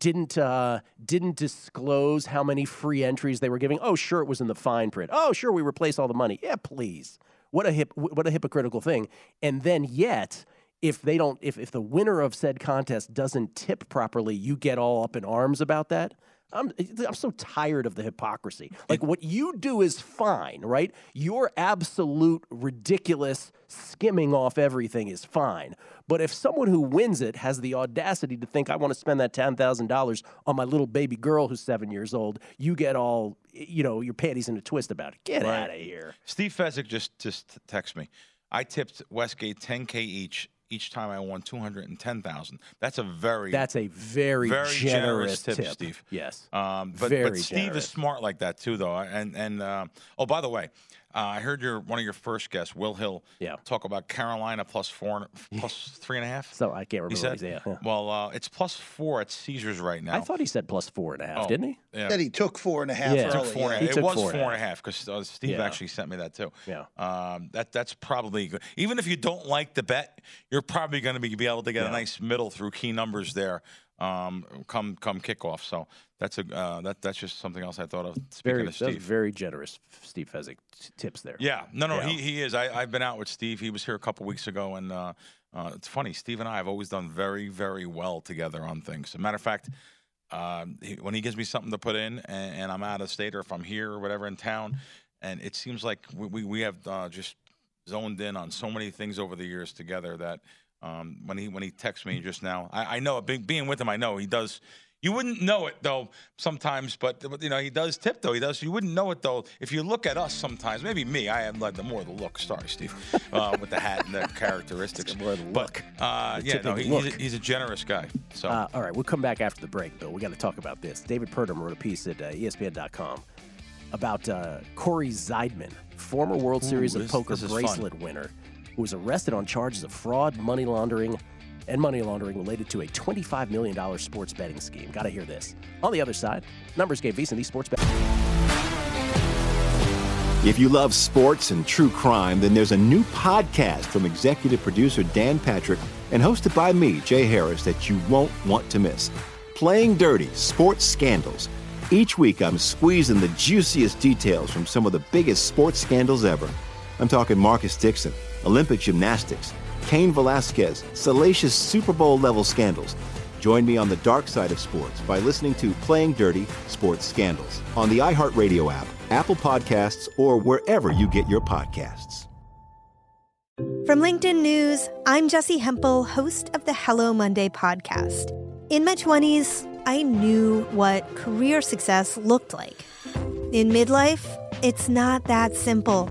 didn't uh, didn't disclose how many free entries they were giving. Oh, sure, it was in the fine print. Oh, sure, we replace all the money. Yeah, please. What a hip, what a hypocritical thing. And then yet, if they don't, if if the winner of said contest doesn't tip properly, you get all up in arms about that. I'm I'm so tired of the hypocrisy. Like what you do is fine, right? Your absolute ridiculous skimming off everything is fine. But if someone who wins it has the audacity to think I want to spend that ten thousand dollars on my little baby girl who's seven years old, you get all you know your panties in a twist about it. Get Right. out of here. Steve Fezzik just just text me. I tipped Westgate 10k each each time I won 210,000. That's a very That's a very, very generous, tip, tip, Steve. Yes. Um, but, Very but Steve generous. is smart like that too, though. And and uh, oh, by the way, I heard your one of your first guests, Will Hill, Yeah. talk about Carolina plus four, plus three and a half. So I can't remember He what said, he said. Yeah. Well, uh, it's plus four at Caesars right now. I thought he said plus four and a half, Oh, didn't he? Yeah. Said he took four and a half Yeah. It took early. four and a half. It was four four and a half because uh, Steve Yeah. actually sent me that too. Yeah. Um, that that's probably good. Even if you don't like the bet, you're probably going to be, be able to get Yeah. a nice middle through key numbers there. Um, come come kickoff. So that's a uh, that that's just something else I thought of. Speaking Very, of Steve. very generous, Steve Fezzik t- tips there. Yeah, no, no, Yeah. he, he is. I, I've been out with Steve. He was here a couple weeks ago, and uh, uh, it's funny. Steve and I have always done very, very well together on things. As a matter of fact, um, he, when he gives me something to put in, and, and I'm out of state or if I'm here or whatever in town, and it seems like we we, we have uh, just zoned in on so many things over the years together that um, when he when he texts me just now, I, I know being, being with him, I know he does. You wouldn't know it though sometimes, but you know he does tip though. He does. You wouldn't know it though if you look at us sometimes. Maybe me, I am like the more the look. Sorry, Steve, uh, with the hat and the characteristics. more of the look. But, uh, yeah, no, he, he's, a, he's a generous guy. So Uh, all right, we'll come back after the break, Bill. We got to talk about this. David Purdum wrote a piece at uh, ESPN.com about uh, Cory Zeidman, former World Ooh, Series of this- Poker this is fun. bracelet winner, who was arrested on charges of fraud, money laundering, and money laundering related to a $25 million sports betting scheme. Got to hear this. On the other side, numbers game VSiN, these sports betting. If you love sports and true crime, then there's a new podcast from executive producer Dan Patrick and hosted by me, Jay Harris, that you won't want to miss. Playing Dirty Sports Scandals. Each week, I'm squeezing the juiciest details from some of the biggest sports scandals ever. I'm talking Marcus Dixon, Olympic gymnastics, Cain Velasquez, salacious Super Bowl level scandals. Join me on the dark side of sports by listening to Playing Dirty Sports Scandals on the iHeartRadio app, Apple Podcasts, or wherever you get your podcasts. From LinkedIn News, I'm Jessi Hempel, host of the Hello Monday podcast. In my 20s, I knew what career success looked like. In midlife, it's not that simple.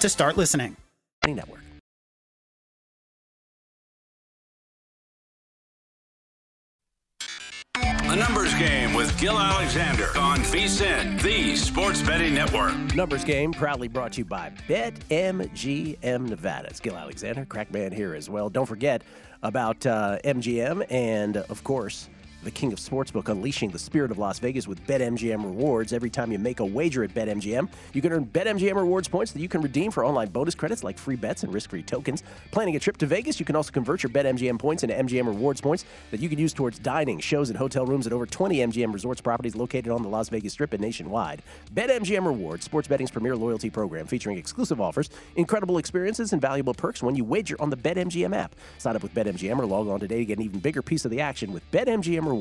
to start listening. Network. A numbers game with Gil Alexander on VSiN, the Sports Betting Network. Numbers game proudly brought to you by BetMGM Nevada. It's Gil Alexander, Krackman here as well. Don't forget about uh, MGM and, of course, the king of sportsbook, unleashing the spirit of Las Vegas with BetMGM rewards. Every time you make a wager at BetMGM, you can earn BetMGM rewards points that you can redeem for online bonus credits like free bets and risk-free tokens. Planning a trip to Vegas, you can also convert your BetMGM points into MGM rewards points that you can use towards dining, shows, and hotel rooms at over 20 MGM resorts properties located on the Las Vegas Strip and nationwide. BetMGM Rewards, sports betting's premier loyalty program, featuring exclusive offers, incredible experiences, and valuable perks when you wager on the BetMGM app. Sign up with BetMGM or log on today to get an even bigger piece of the action with BetMGM Rewards.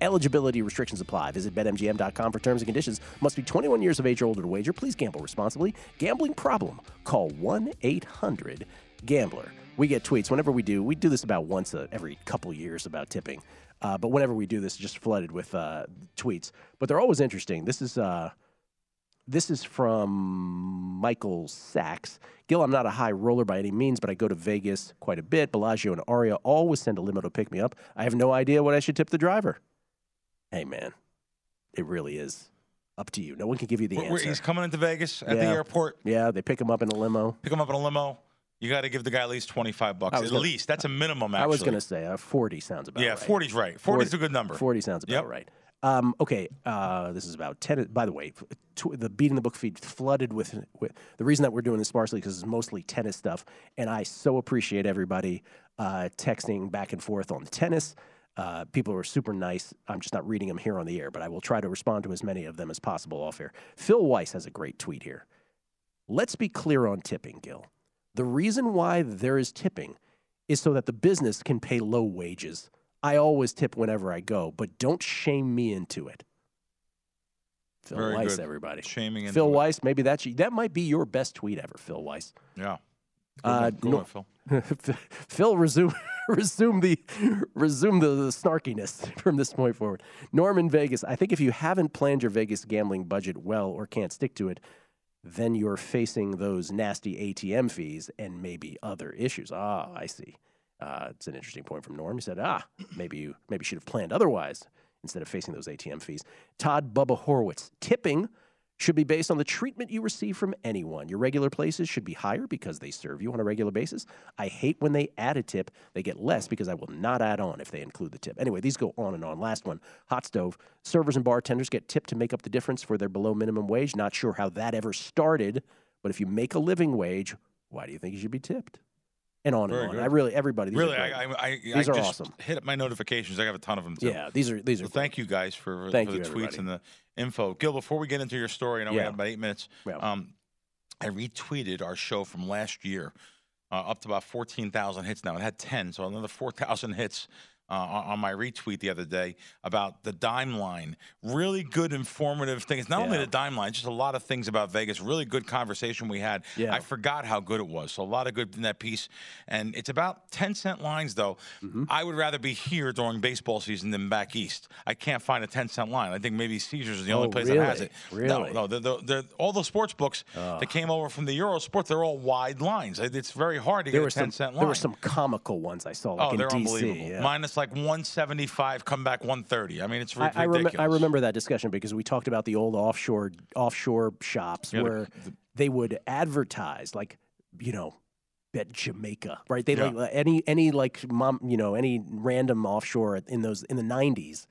Eligibility restrictions apply. Visit BetMGM.com for terms and conditions. Must be 21 years of age or older to wager. Please gamble responsibly. Gambling problem? Call 1 800 Gambler. We get tweets whenever we do. We do this about once a, every couple years about tipping. Uh, but whenever we do this, just flooded with uh, tweets. But they're always interesting. This is. Uh, this is from Michael Sachs. Gil, I'm not a high roller by any means, but I go to Vegas quite a bit. Bellagio and Aria always send a limo to pick me up. I have no idea what I should tip the driver. Hey, man, it really is up to you. No one can give you the answer. he's coming into Vegas at the airport. Yeah, they pick him up in a limo. Pick him up in a limo. You got to give the guy at least twenty five bucks. At gonna- least that's a minimum. Actually, I was going to say uh, 40 sounds about yeah, right. 40's right. 40's a good number. 40 sounds about Yep. right. Um, okay, uh, this is about ten. By the way, tw- the beating the book feed flooded with, with the reason that we're doing this sparsely because it's mostly tennis stuff, and I so appreciate everybody uh, texting back and forth on the tennis. Uh, people are super nice. I'm just not reading them here on the air, but I will try to respond to as many of them as possible off air. Phil Weiss has a great tweet here. Let's be clear on tipping, Gil. The reason why there is tipping is so that the business can pay low wages. I always tip whenever I go, but don't shame me into it. Phil Very Weiss, good. everybody. Shaming into Phil it. Weiss, maybe that's you. That might be your best tweet ever, Phil Weiss. Yeah. Uh, good no- one, Phil. Phil, resume resume the resume the, the snarkiness from this point forward. Norman Vegas, I think if you haven't planned your Vegas gambling budget well or can't stick to it, then you're facing those nasty ATM fees and maybe other issues. Ah, I see. Uh, it's an interesting point from Norm. He said, ah, maybe you maybe should have planned otherwise instead of facing those ATM fees. Todd Bubba Horowitz, tipping should be based on the treatment you receive from anyone. Your regular places should be higher because they serve you on a regular basis. I hate when they add a tip, they get less because I will not add on if they include the tip. Anyway, these go on and on. Last one hot stove. Servers and bartenders get tipped to make up the difference for their below minimum wage. Not sure how that ever started, but if you make a living wage, why do you think you should be tipped? And on Very and on. good. I really, everybody. These really, are. I, I, I, these I are just awesome. hit up my notifications. I have a ton of them too. Yeah, these are these are. So thank you guys for, Thank for the you, tweets everybody. and the info. Gil, before we get into your story, I know we have about eight minutes. Um, I retweeted our show from last year, uh, up to about 14,000 hits now. It had 10, so another 4,000 hits uh, on on my retweet the other day about the dime line. Really good, informative things. Not only the dime line, just a lot of things about Vegas. Really good conversation we had. Yeah. I forgot how good it was. So a lot of good in that piece. And it's about 10 cent lines, though. Mm-hmm. I would rather be here during baseball season than back east. I can't find a 10 cent line. I think maybe Caesars is the only Oh, place that has it. Really? No, no. They're, they're, they're- all the sports books that came over from the Euro Sport, they're all wide lines. It's very hard to There get a 10 some cent line. there were some comical ones I saw like Oh, in they're DC. unbelievable. yeah. Minus like 175, come back 130. I mean, it's I, I, ridiculous. I remember that discussion because we talked about the old offshore offshore shops Yeah, the- where they would advertise like you know bet Jamaica right they Yeah. like any any like mom you know any random offshore in those in the 90s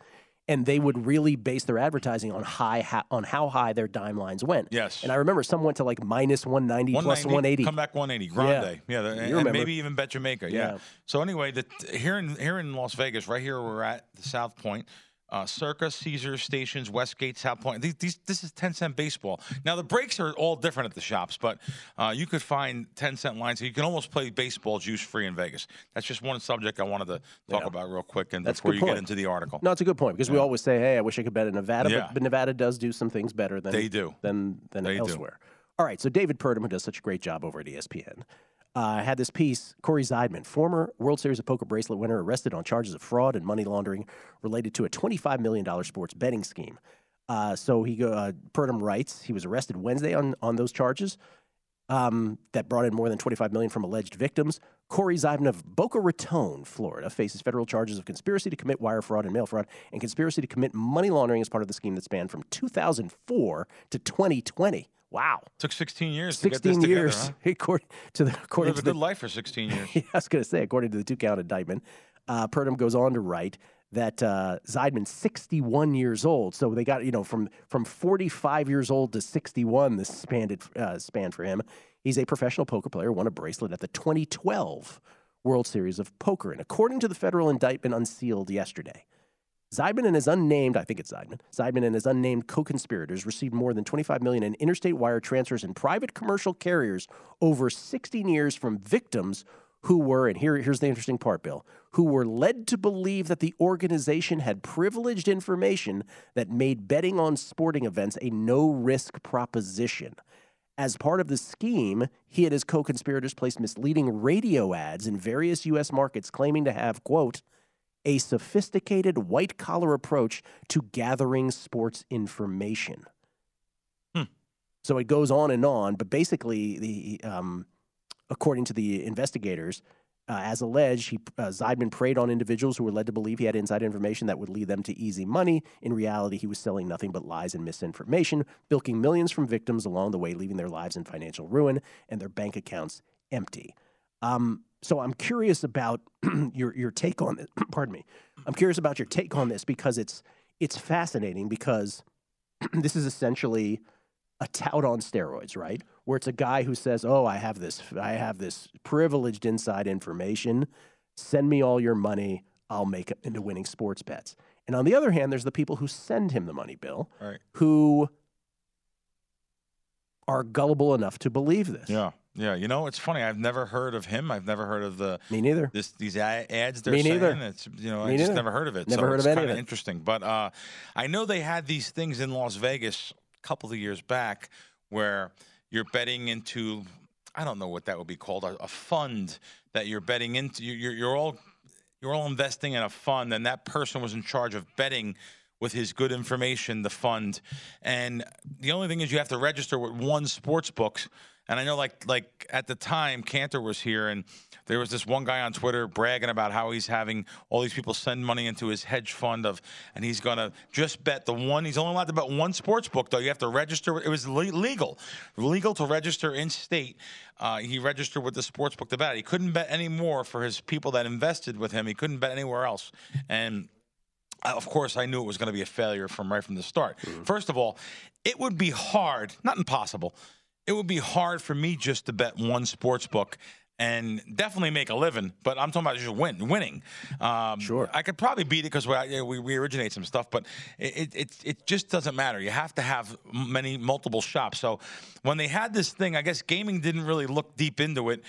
and they would really base their advertising on high ha- on how high their dime lines went Yes. and I remember some went to like minus 190, plus 190, 180 Come back 180. Grande. Yeah. and, You and remember. maybe even Bet Jamaica. Yeah. Yeah. So anyway, the, here in here in Las Vegas, right here we're at the South Point. Uh, Circa, Caesars stations, Westgate, South Point. These, these, this is 10 cent baseball. Now, the breaks are all different at the shops, but uh, you could find 10 cent lines. So you can almost play baseball juice free in Vegas. That's just one subject I wanted to talk Yeah. about real quick and That's before you point. get into the article. No, it's a good point because we always say, "Hey, I wish I could bet in Nevada," Yeah. but, but Nevada does do some things better than They do. than than They do. elsewhere. All right, so David Purdum, who does such a great job over at ESPN, uh, had this piece. Cory Zeidman, former World Series of Poker bracelet winner, arrested on charges of fraud and money laundering related to a $25 million sports betting scheme. Uh, so he uh, Purdum writes he was arrested Wednesday on on those charges um, that brought in more than 25 million from alleged victims. Cory Zeidman of Boca Raton, Florida, faces federal charges of conspiracy to commit wire fraud and mail fraud and conspiracy to commit money laundering as part of the scheme that spanned from 2004 to 2020. Wow. Took 16 years to get 16 this together, years, huh? according to the according Live a the, good life for 16 years. yeah, I was going to say, according to the two count indictment, uh, Purdum goes on to write that uh, Zeidman's 61 years old. So they got, you know, from, from 45 years old to 61, this spanned, uh, span for him. He's a professional poker player, won a bracelet at the 2012 World Series of Poker. And according to the federal indictment unsealed yesterday, Zeidman and his unnamed, I think it's Zeidman, Zeidman and his unnamed co-conspirators received more than 25 million in interstate wire transfers and private commercial carriers over 16 years from victims who were, and here, here's the interesting part, Bill, who were led to believe that the organization had privileged information that made betting on sporting events a no risk proposition. As part of the scheme, he and his co conspirators placed misleading radio ads in various U.S. markets claiming to have, quote, a sophisticated white collar approach to gathering sports information. So it goes on and on, but basically, the um, according to the investigators, uh, as alleged, he, uh, Zeidman preyed on individuals who were led to believe he had inside information that would lead them to easy money. In reality, he was selling nothing but lies and misinformation, bilking millions from victims along the way, leaving their lives in financial ruin and their bank accounts empty. Um, so I'm curious about your your take on this. Pardon me. I'm curious about your take on this because it's it's fascinating because this is essentially a tout on steroids, right? Where it's a guy who says, "Oh, I have this, I have this privileged inside information. Send me all your money. I'll make it into winning sports bets." And on the other hand, there's the people who send him the money, Bill, Right. who are gullible enough to believe this. Yeah. Yeah, you know, it's funny. I've never heard of him. I've never heard of the me neither. This these ads they're Me saying. neither. It's you know, Me I just neither. never heard of it. Never so heard it's of any kinda it. Interesting, but uh, I know they had these things in Las Vegas a couple of years back where you're betting into. I don't know what that would be called. A, a fund that you're betting into. You- You're, you're all you're all investing in a fund, and that person was in charge of betting with his good information, the fund. And the only thing is, you have to register with one sports book. And I know, like, like at the time, Cantor was here, and there was this one guy on Twitter bragging about how he's having all these people send money into his hedge fund of, and he's gonna just bet the one. He's only allowed to bet one sports book, though. You have to register. It was le- legal, legal to register in state. Uh, he registered with the sports book to bet. He couldn't bet any more for his people that invested with him. He couldn't bet anywhere else, and uh, of course, I knew it was going to be a failure from right from the start. First of all, it would be hard, not impossible. It would be hard for me just to bet one sports book and definitely make a living. But I'm talking about just win, winning. Um, sure, I could probably beat it because we, you know, we we originate some stuff, but it, it it it just doesn't matter. You have to have many multiple shops. So when they had this thing, I guess gaming didn't really look deep into it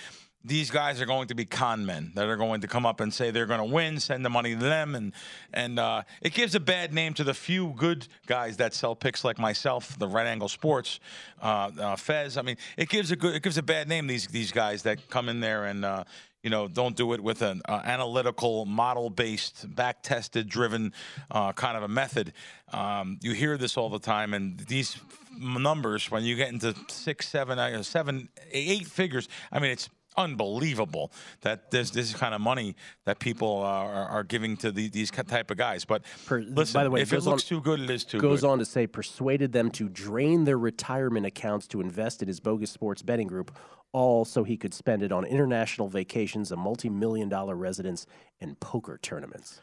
these guys are going to be con men that are going to come up and say they're going to win, send the money to them, and and uh, it gives a bad name to the few good guys that sell picks like myself, the Right Angle Sports, uh, uh, Fez. I mean, it gives a good, it gives a bad name these these guys that come in there and. Uh, you know, don't do it with an uh, analytical, model-based, back-tested, driven uh, kind of a method. Um, you hear this all the time, and these numbers, when you get into six, seven, seven, eight figures, I mean, it's unbelievable that this this kind of money that people are, are giving to the, these type of guys. But listen, By the way, if it looks on- too good, it is too goes good. on to say persuaded them to drain their retirement accounts to invest in his bogus sports betting group, all so he could spend it on international vacations, a multi-million dollar residence, and poker tournaments.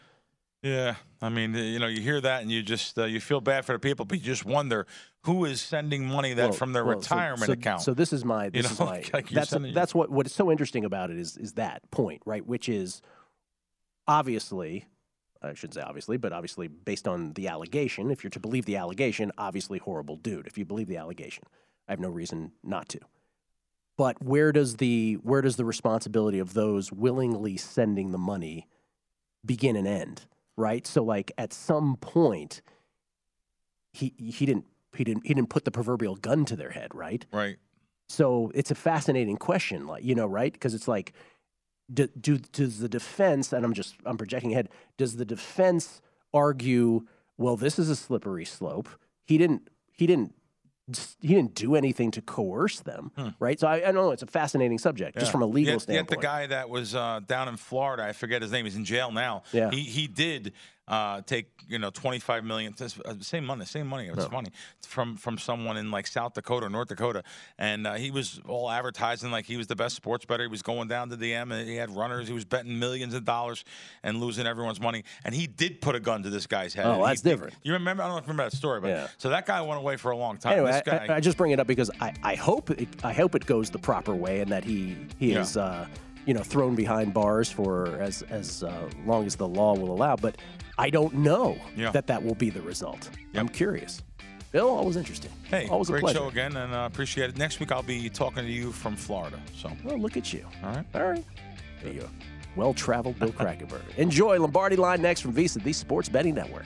Yeah, I mean, you know, you hear that and you just uh, you feel bad for the people, but you just wonder who is sending money that Well- from their well, retirement so, account. So this is my You this know, is my like- that's sending- that's what what is so interesting about it is is that point right, which is obviously. I shouldn't say obviously, but obviously based on the allegation, if you're to believe the allegation, obviously horrible dude. If you believe the allegation, I have no reason not to. But where does the where does the responsibility of those willingly sending the money begin and end? Right? So like at some point he he didn't he didn't he didn't put the proverbial gun to their head, right? Right. So it's a fascinating question, like you know, right? Because it's like, do, do does the defense, and I'm just I'm projecting ahead. Does the defense argue, well, this is a slippery slope? He didn't he didn't he didn't do anything to coerce them, right? So I, I don't know. It's a fascinating subject, just Hmm. From a legal yet, Yet the guy that was uh, down in Florida, I forget his name. He's in jail now. Yeah. He he did uh, take you know twenty five million, this- uh, same money, same money. It's Oh. funny from from someone in like South Dakota, or North Dakota, and uh, he was all advertising like he was the best sports bettor. He was going down to the M, and he had runners. He was betting millions of dollars and losing everyone's money. And he did put a gun to this guy's head. Oh, And he that's different. You remember? I don't know if you remember that story, but Yeah. so that guy went away for a long time. Anyway, guy, I, I just bring it up because I, I hope it, I hope it goes the proper way and that he he Yeah. is uh, you know thrown behind bars for as as uh, long as the law will allow. But I don't know Yeah. that that will be the result. I'm curious. Bill, always interesting. Hey, always a great show again, and uh, appreciate it. Next week I'll be talking to you from Florida. So, oh, look at you. All right, all right. A uh, well traveled Bill Krackomberger. Enjoy Lombardi Line next from VSiN, the Sports Betting Network.